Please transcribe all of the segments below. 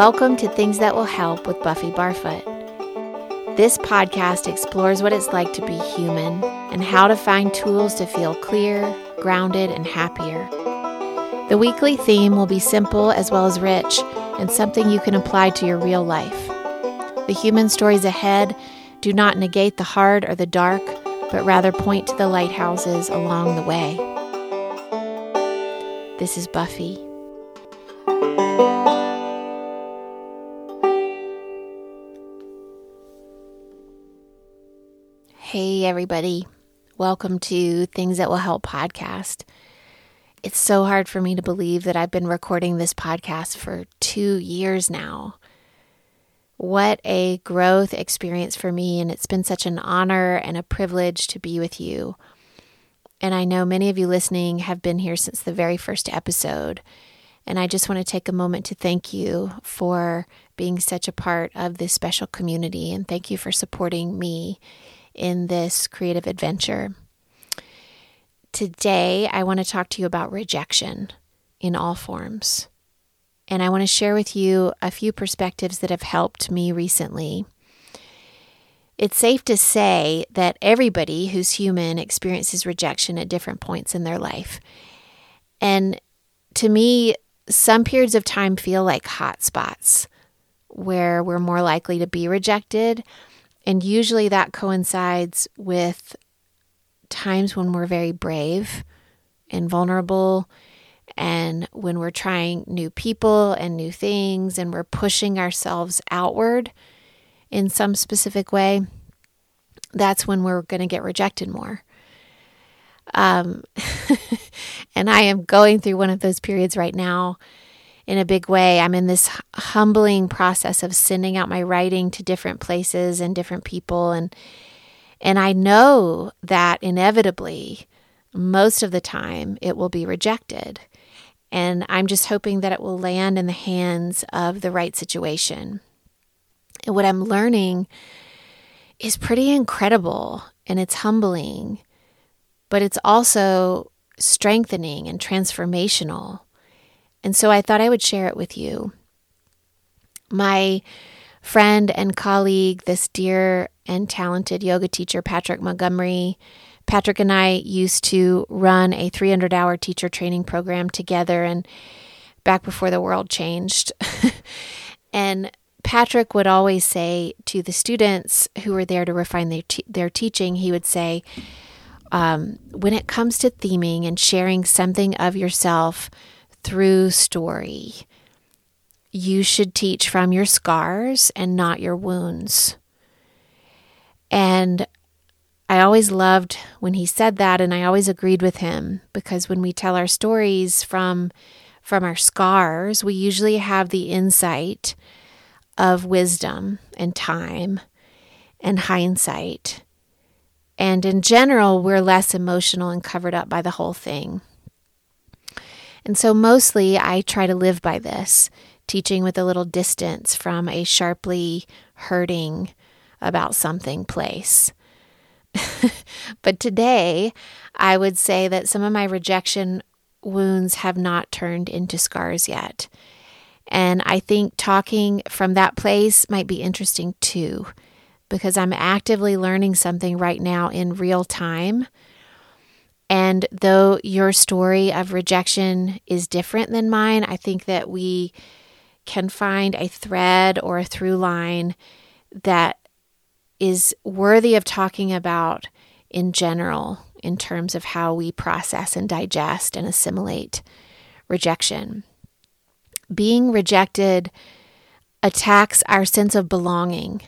Welcome to Things That Will Help with Buffy Barfoot. This podcast explores what it's like to be human and how to find tools to feel clear, grounded, and happier. The weekly theme will be simple as well as rich and something you can apply to your real life. The human stories ahead do not negate the hard or the dark, but rather point to the lighthouses along the way. This is Buffy. Hey, everybody. Welcome to Things That Will Help podcast. It's so hard for me to believe that I've been recording this podcast for two years now. What a growth experience for me, and it's been such an honor and a privilege to be with you. And I know many of you listening have been here since the very first episode. And I just want to take a moment to thank you for being such a part of this special community, and thank you for supporting me in this creative adventure. Today, I want to talk to you about rejection in all forms. And I want to share with you a few perspectives that have helped me recently. It's safe to say that everybody who's human experiences rejection at different points in their life. And to me, some periods of time feel like hot spots where we're more likely to be rejected and usually that coincides with times when we're very brave and vulnerable, and when we're trying new people and new things, and we're pushing ourselves outward in some specific way. That's when we're going to get rejected more. Um, and I am going through one of those periods right now in a big way. I'm in this humbling process of sending out my writing to different places and different people and and I know that inevitably most of the time it will be rejected. And I'm just hoping that it will land in the hands of the right situation. And what I'm learning is pretty incredible and it's humbling, but it's also strengthening and transformational. And so I thought I would share it with you. My friend and colleague, this dear and talented yoga teacher, Patrick Montgomery, Patrick and I used to run a 300 hour teacher training program together and back before the world changed. and Patrick would always say to the students who were there to refine their, their teaching, he would say, um, when it comes to theming and sharing something of yourself through story. You should teach from your scars and not your wounds. And I always loved when he said that and I always agreed with him because when we tell our stories from from our scars, we usually have the insight of wisdom and time and hindsight. And in general, we're less emotional and covered up by the whole thing. And so mostly I try to live by this, teaching with a little distance from a sharply hurting about something place. but today, I would say that some of my rejection wounds have not turned into scars yet. And I think talking from that place might be interesting too, because I'm actively learning something right now in real time and though your story of rejection is different than mine, I think that we can find a thread or a through line that is worthy of talking about in general in terms of how we process and digest and assimilate rejection. Being rejected attacks our sense of belonging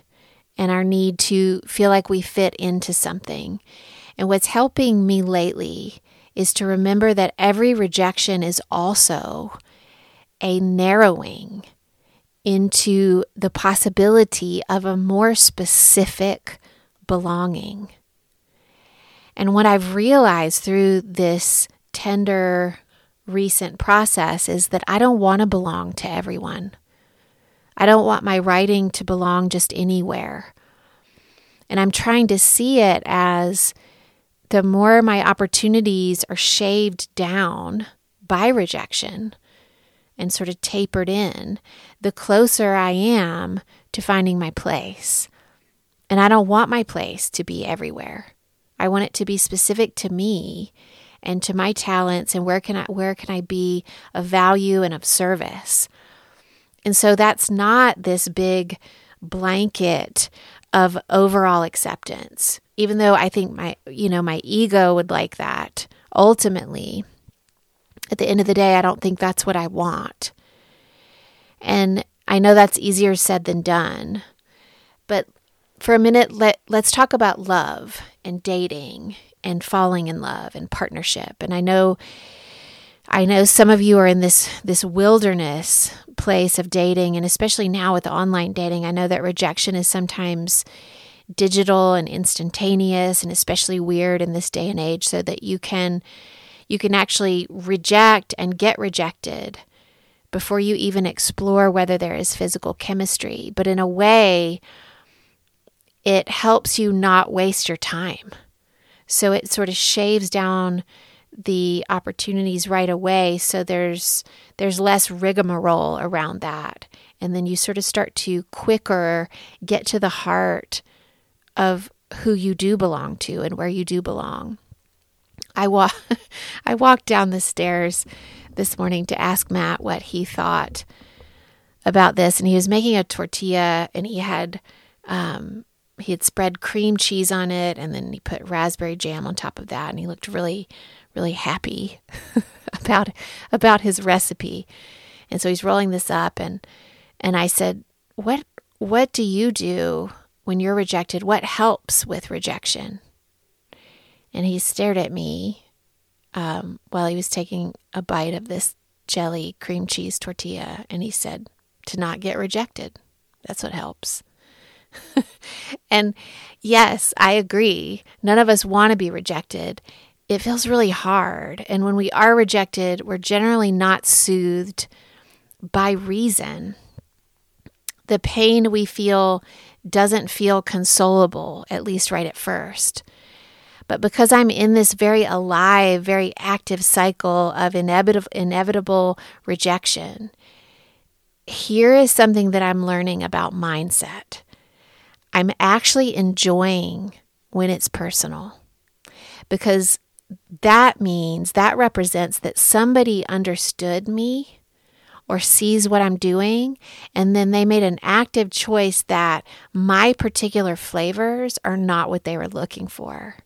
and our need to feel like we fit into something. And what's helping me lately is to remember that every rejection is also a narrowing into the possibility of a more specific belonging. And what I've realized through this tender recent process is that I don't want to belong to everyone. I don't want my writing to belong just anywhere. And I'm trying to see it as the more my opportunities are shaved down by rejection, and sort of tapered in, the closer I am to finding my place. And I don't want my place to be everywhere. I want it to be specific to me and to my talents and where can I where can I be of value and of service. And so that's not this big blanket of overall acceptance. Even though I think my you know my ego would like that ultimately at the end of the day I don't think that's what I want. And I know that's easier said than done. But for a minute let let's talk about love and dating and falling in love and partnership. And I know I know some of you are in this this wilderness place of dating and especially now with online dating, I know that rejection is sometimes digital and instantaneous and especially weird in this day and age so that you can you can actually reject and get rejected before you even explore whether there is physical chemistry. But in a way, it helps you not waste your time. So it sort of shaves down the opportunities right away. So there's there's less rigmarole around that. And then you sort of start to quicker get to the heart of who you do belong to and where you do belong. I walk i walked down the stairs this morning to ask matt what he thought about this. And he was making a tortilla and he had um, he had spread cream cheese on it and then he put raspberry jam on top of that and he looked really really happy about about his recipe. And so he's rolling this up and and I said, "What what do you do when you're rejected? What helps with rejection?" And he stared at me um, while he was taking a bite of this jelly cream cheese tortilla, and he said, "To not get rejected. That's what helps." and yes, I agree. None of us want to be rejected it feels really hard. And when we are rejected, we're generally not soothed by reason. The pain we feel doesn't feel consolable, at least right at first. But because I'm in this very alive, very active cycle of inevitable, inevitable rejection, here is something that I'm learning about mindset. I'm actually enjoying when it's personal because that means that represents that somebody understood me or sees what I'm doing, and then they made an active choice that my particular flavors are not what they were looking for.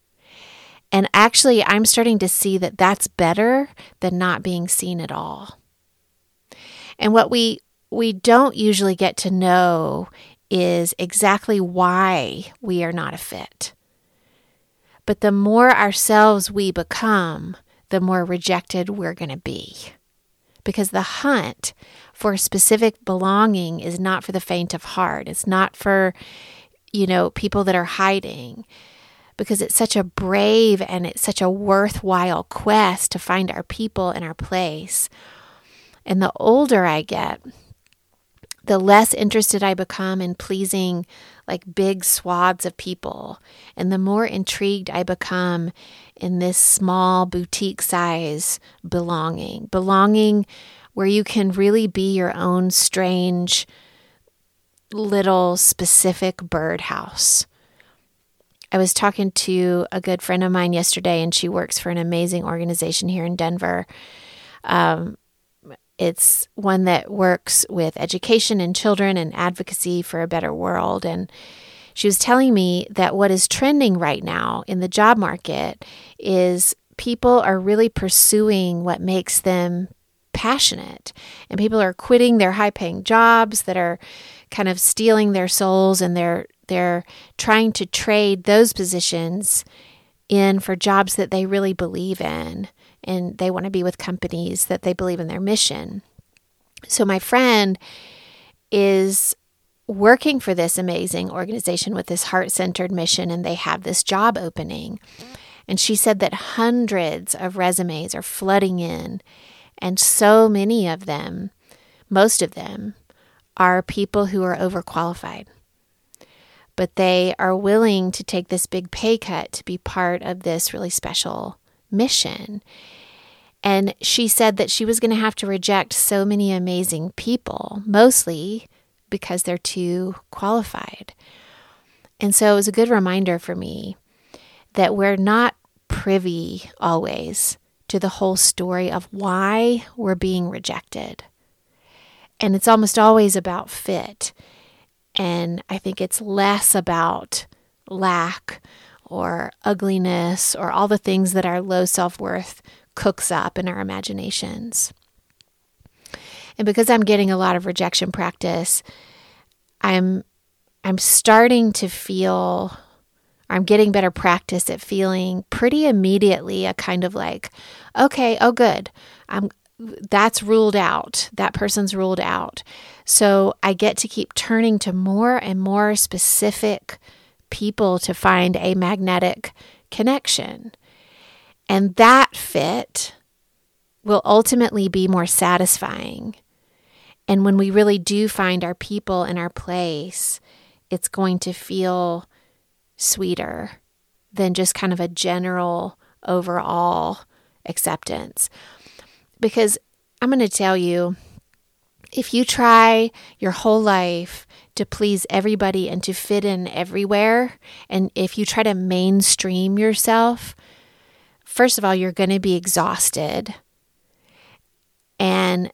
And actually, I'm starting to see that that's better than not being seen at all. And what we we don't usually get to know is exactly why we are not a fit. But the more ourselves we become, the more rejected we're going to be. Because the hunt for specific belonging is not for the faint of heart. It's not for, you know, people that are hiding. Because it's such a brave and it's such a worthwhile quest to find our people and our place. And the older I get, the less interested I become in pleasing like big swaths of people. And the more intrigued I become in this small boutique size belonging, belonging where you can really be your own strange little specific birdhouse. I was talking to a good friend of mine yesterday, and she works for an amazing organization here in Denver. Um, it's one that works with education and children and advocacy for a better world. And she was telling me that what is trending right now in the job market is people are really pursuing what makes them passionate. And people are quitting their high paying jobs that are kind of stealing their souls and they're they're trying to trade those positions in for jobs that they really believe in and they want to be with companies that they believe in their mission. So, my friend is working for this amazing organization with this heart centered mission, and they have this job opening. And she said that hundreds of resumes are flooding in, and so many of them, most of them, are people who are overqualified. But they are willing to take this big pay cut to be part of this really special mission. And she said that she was going to have to reject so many amazing people, mostly because they're too qualified. And so it was a good reminder for me that we're not privy always to the whole story of why we're being rejected. And it's almost always about fit. And I think it's less about lack or ugliness or all the things that our low self worth cooks up in our imaginations. And because I'm getting a lot of rejection practice, I'm I'm starting to feel I'm getting better practice at feeling pretty immediately a kind of like, okay, oh good. I'm that's ruled out. That person's ruled out. So I get to keep turning to more and more specific people to find a magnetic connection. And that fit will ultimately be more satisfying. And when we really do find our people and our place, it's going to feel sweeter than just kind of a general overall acceptance. Because I'm going to tell you if you try your whole life to please everybody and to fit in everywhere, and if you try to mainstream yourself, first of all, you're going to be exhausted. And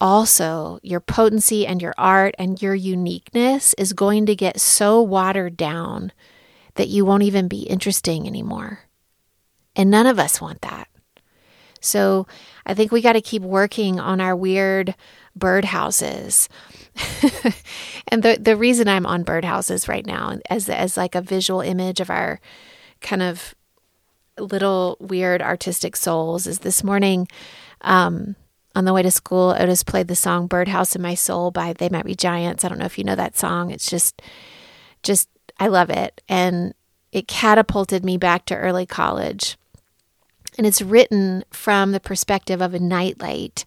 also, your potency and your art and your uniqueness is going to get so watered down that you won't even be interesting anymore. And none of us want that. So I think we got to keep working on our weird birdhouses. and the the reason I'm on birdhouses right now as as like a visual image of our kind of little weird artistic souls is this morning um, on the way to school Otis played the song Birdhouse in My Soul by They Might Be Giants. I don't know if you know that song. It's just just I love it and it catapulted me back to early college. And it's written from the perspective of a nightlight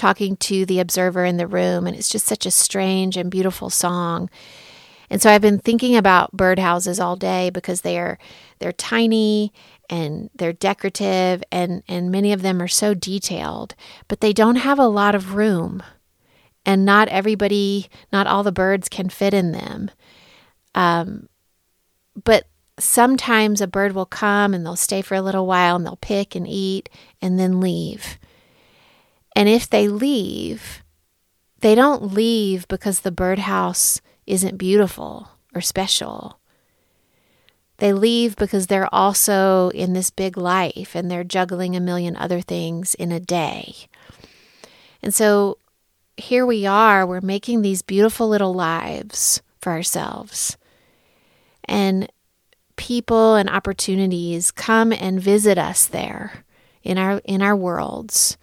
talking to the observer in the room. And it's just such a strange and beautiful song. And so I've been thinking about birdhouses all day because they are they're tiny and they're decorative and, and many of them are so detailed, but they don't have a lot of room. And not everybody, not all the birds can fit in them. Um, but sometimes a bird will come and they'll stay for a little while and they'll pick and eat and then leave. And if they leave, they don't leave because the birdhouse isn't beautiful or special. They leave because they're also in this big life and they're juggling a million other things in a day. And so here we are, we're making these beautiful little lives for ourselves. And people and opportunities come and visit us there in our in our worlds.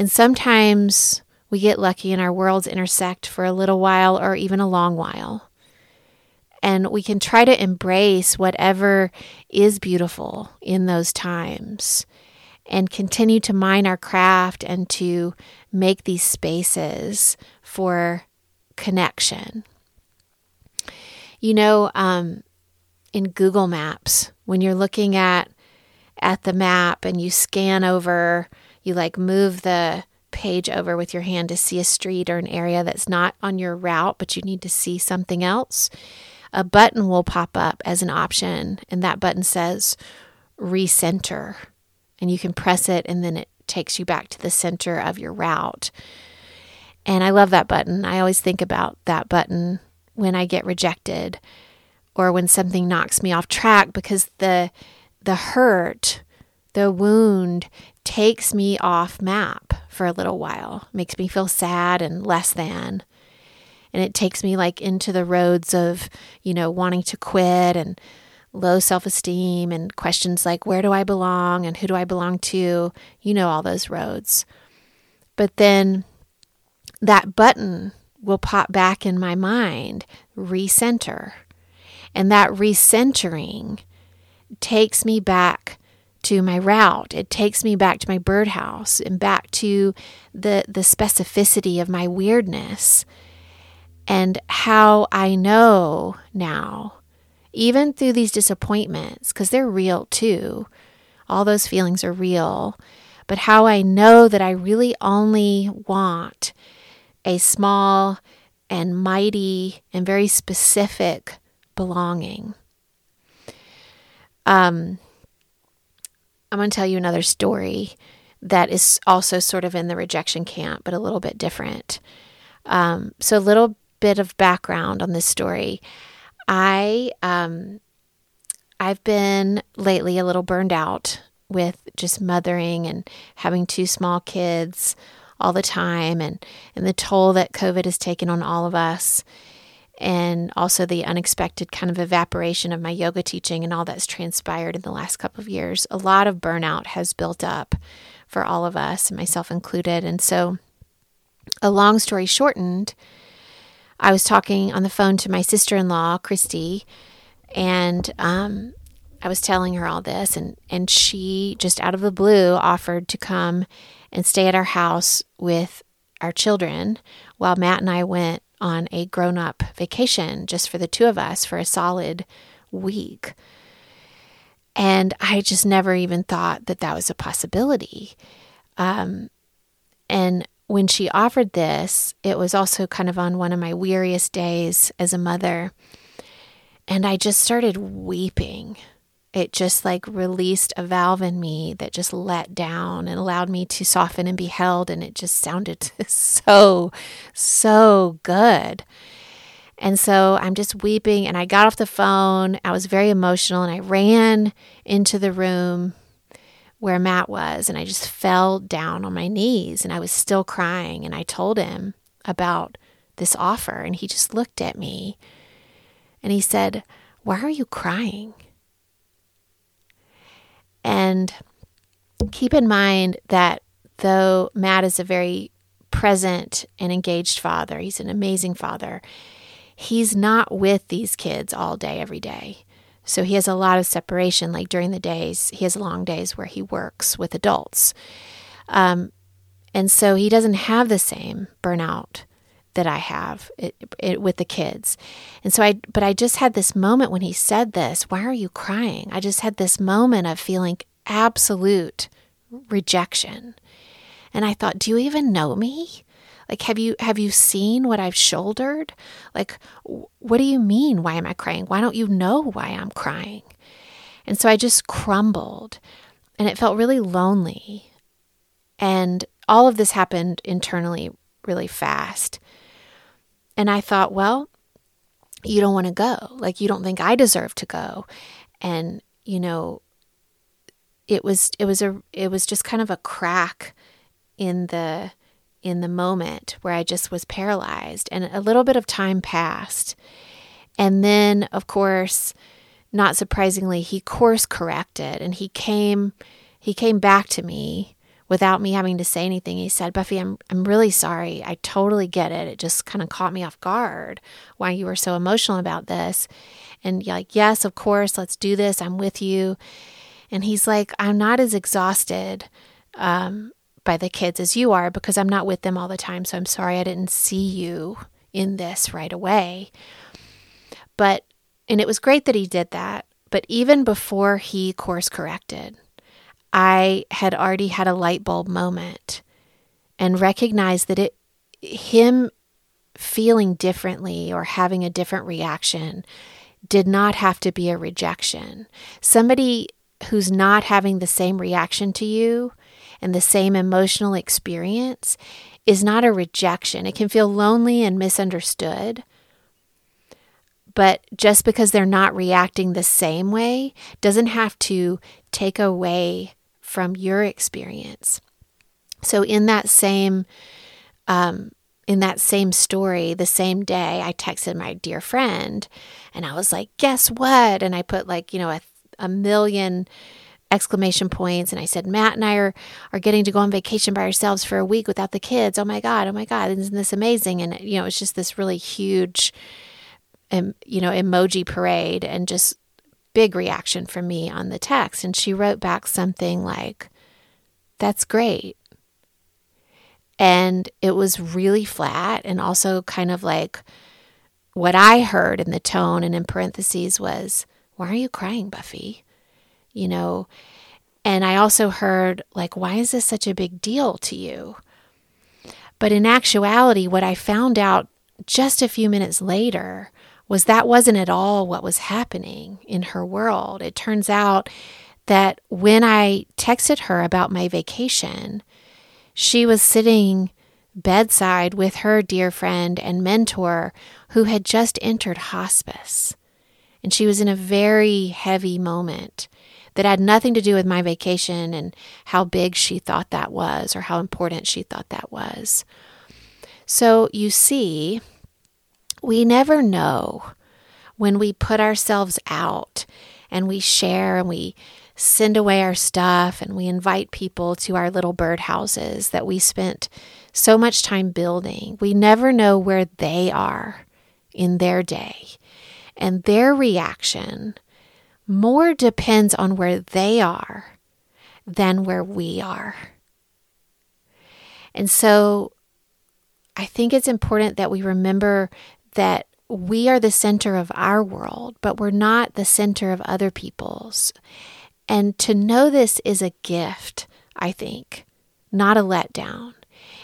And sometimes we get lucky and our worlds intersect for a little while or even a long while. And we can try to embrace whatever is beautiful in those times and continue to mine our craft and to make these spaces for connection. You know, um, in Google Maps when you're looking at at the map and you scan over, you like move the page over with your hand to see a street or an area that's not on your route, but you need to see something else. A button will pop up as an option, and that button says recenter. And you can press it, and then it takes you back to the center of your route. And I love that button. I always think about that button when I get rejected or when something knocks me off track because the the hurt, the wound takes me off map for a little while, makes me feel sad and less than. And it takes me like into the roads of, you know, wanting to quit and low self esteem and questions like, where do I belong and who do I belong to? You know, all those roads. But then that button will pop back in my mind recenter and that recentering takes me back to my route. It takes me back to my birdhouse and back to the, the specificity of my weirdness and how I know now, even through these disappointments, because they're real too. All those feelings are real. but how I know that I really only want a small and mighty and very specific belonging. Um, I'm going to tell you another story that is also sort of in the rejection camp, but a little bit different. Um, so, a little bit of background on this story. I um, I've been lately a little burned out with just mothering and having two small kids all the time and, and the toll that COVID has taken on all of us. And also the unexpected kind of evaporation of my yoga teaching and all that's transpired in the last couple of years. A lot of burnout has built up for all of us, myself included. And so, a long story shortened, I was talking on the phone to my sister in law, Christy, and um, I was telling her all this, and, and she just out of the blue offered to come and stay at our house with our children while Matt and I went on a grown up vacation just for the two of us for a solid week. And I just never even thought that that was a possibility. Um, and when she offered this, it was also kind of on one of my weariest days as a mother. And I just started weeping. It just like released a valve in me that just let down and allowed me to soften and be held. And it just sounded so, so good. And so I'm just weeping. And I got off the phone. I was very emotional and I ran into the room where Matt was, and I just fell down on my knees and I was still crying. And I told him about this offer, and he just looked at me and he said, Why are you crying? And keep in mind that though Matt is a very present and engaged father, he's an amazing father, he's not with these kids all day, every day. So he has a lot of separation. Like during the days, he has long days where he works with adults. Um, and so he doesn't have the same burnout that I have it, it, with the kids. And so I, but I just had this moment when he said this, why are you crying? I just had this moment of feeling absolute rejection. And I thought, do you even know me? Like, have you have you seen what I've shouldered? Like, what do you mean? Why am I crying? Why don't you know why I'm crying? And so I just crumbled, and it felt really lonely. And all of this happened internally really fast. And I thought, well, you don't want to go. Like, you don't think I deserve to go. And, you know, it was it was a it was just kind of a crack in the in the moment where I just was paralyzed. And a little bit of time passed. And then, of course, not surprisingly, he course corrected and he came he came back to me without me having to say anything. He said, Buffy, I'm I'm really sorry. I totally get it. It just kind of caught me off guard why you were so emotional about this. And you're like, yes, of course, let's do this. I'm with you. And he's like, I'm not as exhausted um, by the kids as you are because I'm not with them all the time. So I'm sorry I didn't see you in this right away. But, and it was great that he did that. But even before he course corrected, I had already had a light bulb moment and recognized that it, him feeling differently or having a different reaction did not have to be a rejection. Somebody who's not having the same reaction to you and the same emotional experience is not a rejection. It can feel lonely and misunderstood. But just because they're not reacting the same way doesn't have to take away from your experience. So, in that same um, in that same story, the same day, I texted my dear friend and I was like, guess what? And I put like, you know, a, a million exclamation points and I said, Matt and I are, are getting to go on vacation by ourselves for a week without the kids. Oh my God, oh my God, isn't this amazing? And, you know, it's just this really huge, um, you know, emoji parade and just big reaction from me on the text. And she wrote back something like, That's great. And it was really flat and also kind of like what I heard in the tone and in parentheses was, Why are you crying, Buffy? you know. And I also heard, like, why is this such a big deal to you? But in actuality, what I found out just a few minutes later was that wasn't at all what was happening in her world. It turns out that when I texted her about my vacation, she was sitting bedside with her dear friend and mentor who had just entered hospice. And she was in a very heavy moment that had nothing to do with my vacation and how big she thought that was or how important she thought that was. So you see, we never know when we put ourselves out and we share and we send away our stuff and we invite people to our little birdhouses that we spent so much time building. We never know where they are in their day. And their reaction more depends on where they are than where we are. And so I think it's important that we remember that we are the center of our world, but we're not the center of other people's. And to know this is a gift, I think, not a letdown.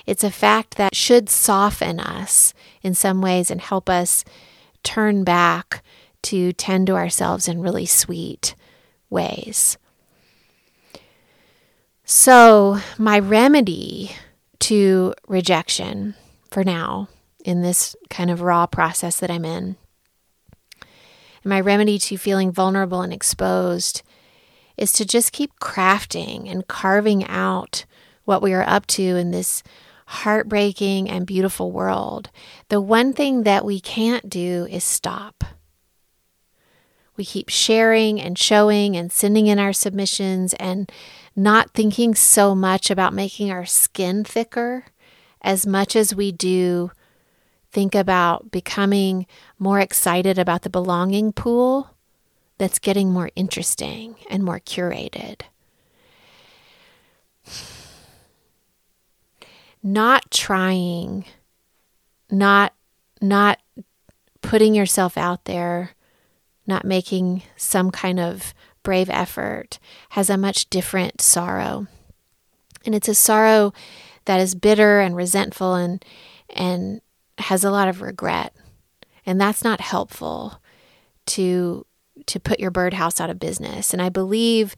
It's a fact that should soften us in some ways and help us turn back to tend to ourselves in really sweet ways. So, my remedy to rejection for now, in this kind of raw process that I'm in, and my remedy to feeling vulnerable and exposed is to just keep crafting and carving out what we are up to in this heartbreaking and beautiful world. The one thing that we can't do is stop. We keep sharing and showing and sending in our submissions and not thinking so much about making our skin thicker as much as we do think about becoming more excited about the belonging pool that's getting more interesting and more curated. Not trying, not not putting yourself out there not making some kind of brave effort has a much different sorrow. And it's a sorrow that is bitter and resentful and and has a lot of regret. And that's not helpful to to put your birdhouse out of business. And I believe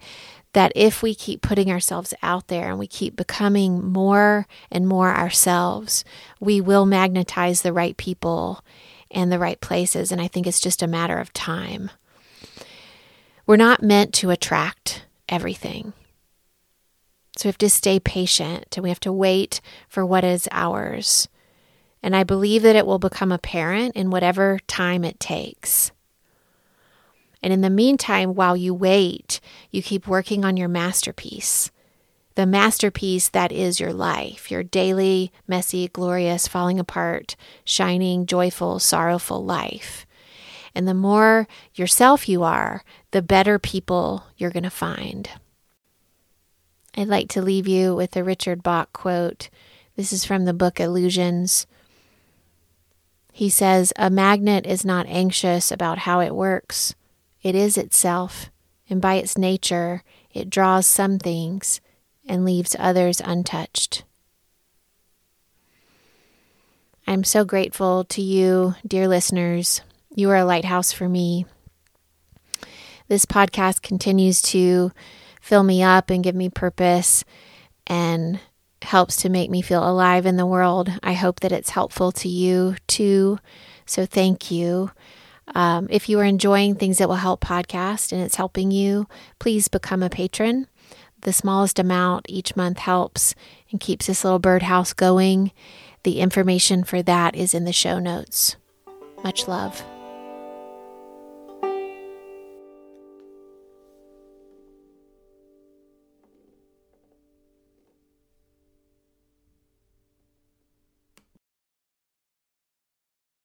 that if we keep putting ourselves out there and we keep becoming more and more ourselves, we will magnetize the right people and the right places. And I think it's just a matter of time. We're not meant to attract everything. So we have to stay patient and we have to wait for what is ours. And I believe that it will become apparent in whatever time it takes. And in the meantime, while you wait, you keep working on your masterpiece the masterpiece that is your life, your daily, messy, glorious, falling apart, shining, joyful, sorrowful life. And the more yourself you are, the better people you're going to find. I'd like to leave you with a Richard Bach quote. This is from the book Illusions. He says, A magnet is not anxious about how it works. It is itself, and by its nature, it draws some things and leaves others untouched. I'm so grateful to you, dear listeners. You are a lighthouse for me. This podcast continues to fill me up and give me purpose and helps to make me feel alive in the world. I hope that it's helpful to you too. So thank you. Um, if you are enjoying things that will help podcast and it's helping you, please become a patron. The smallest amount each month helps and keeps this little birdhouse going. The information for that is in the show notes. Much love.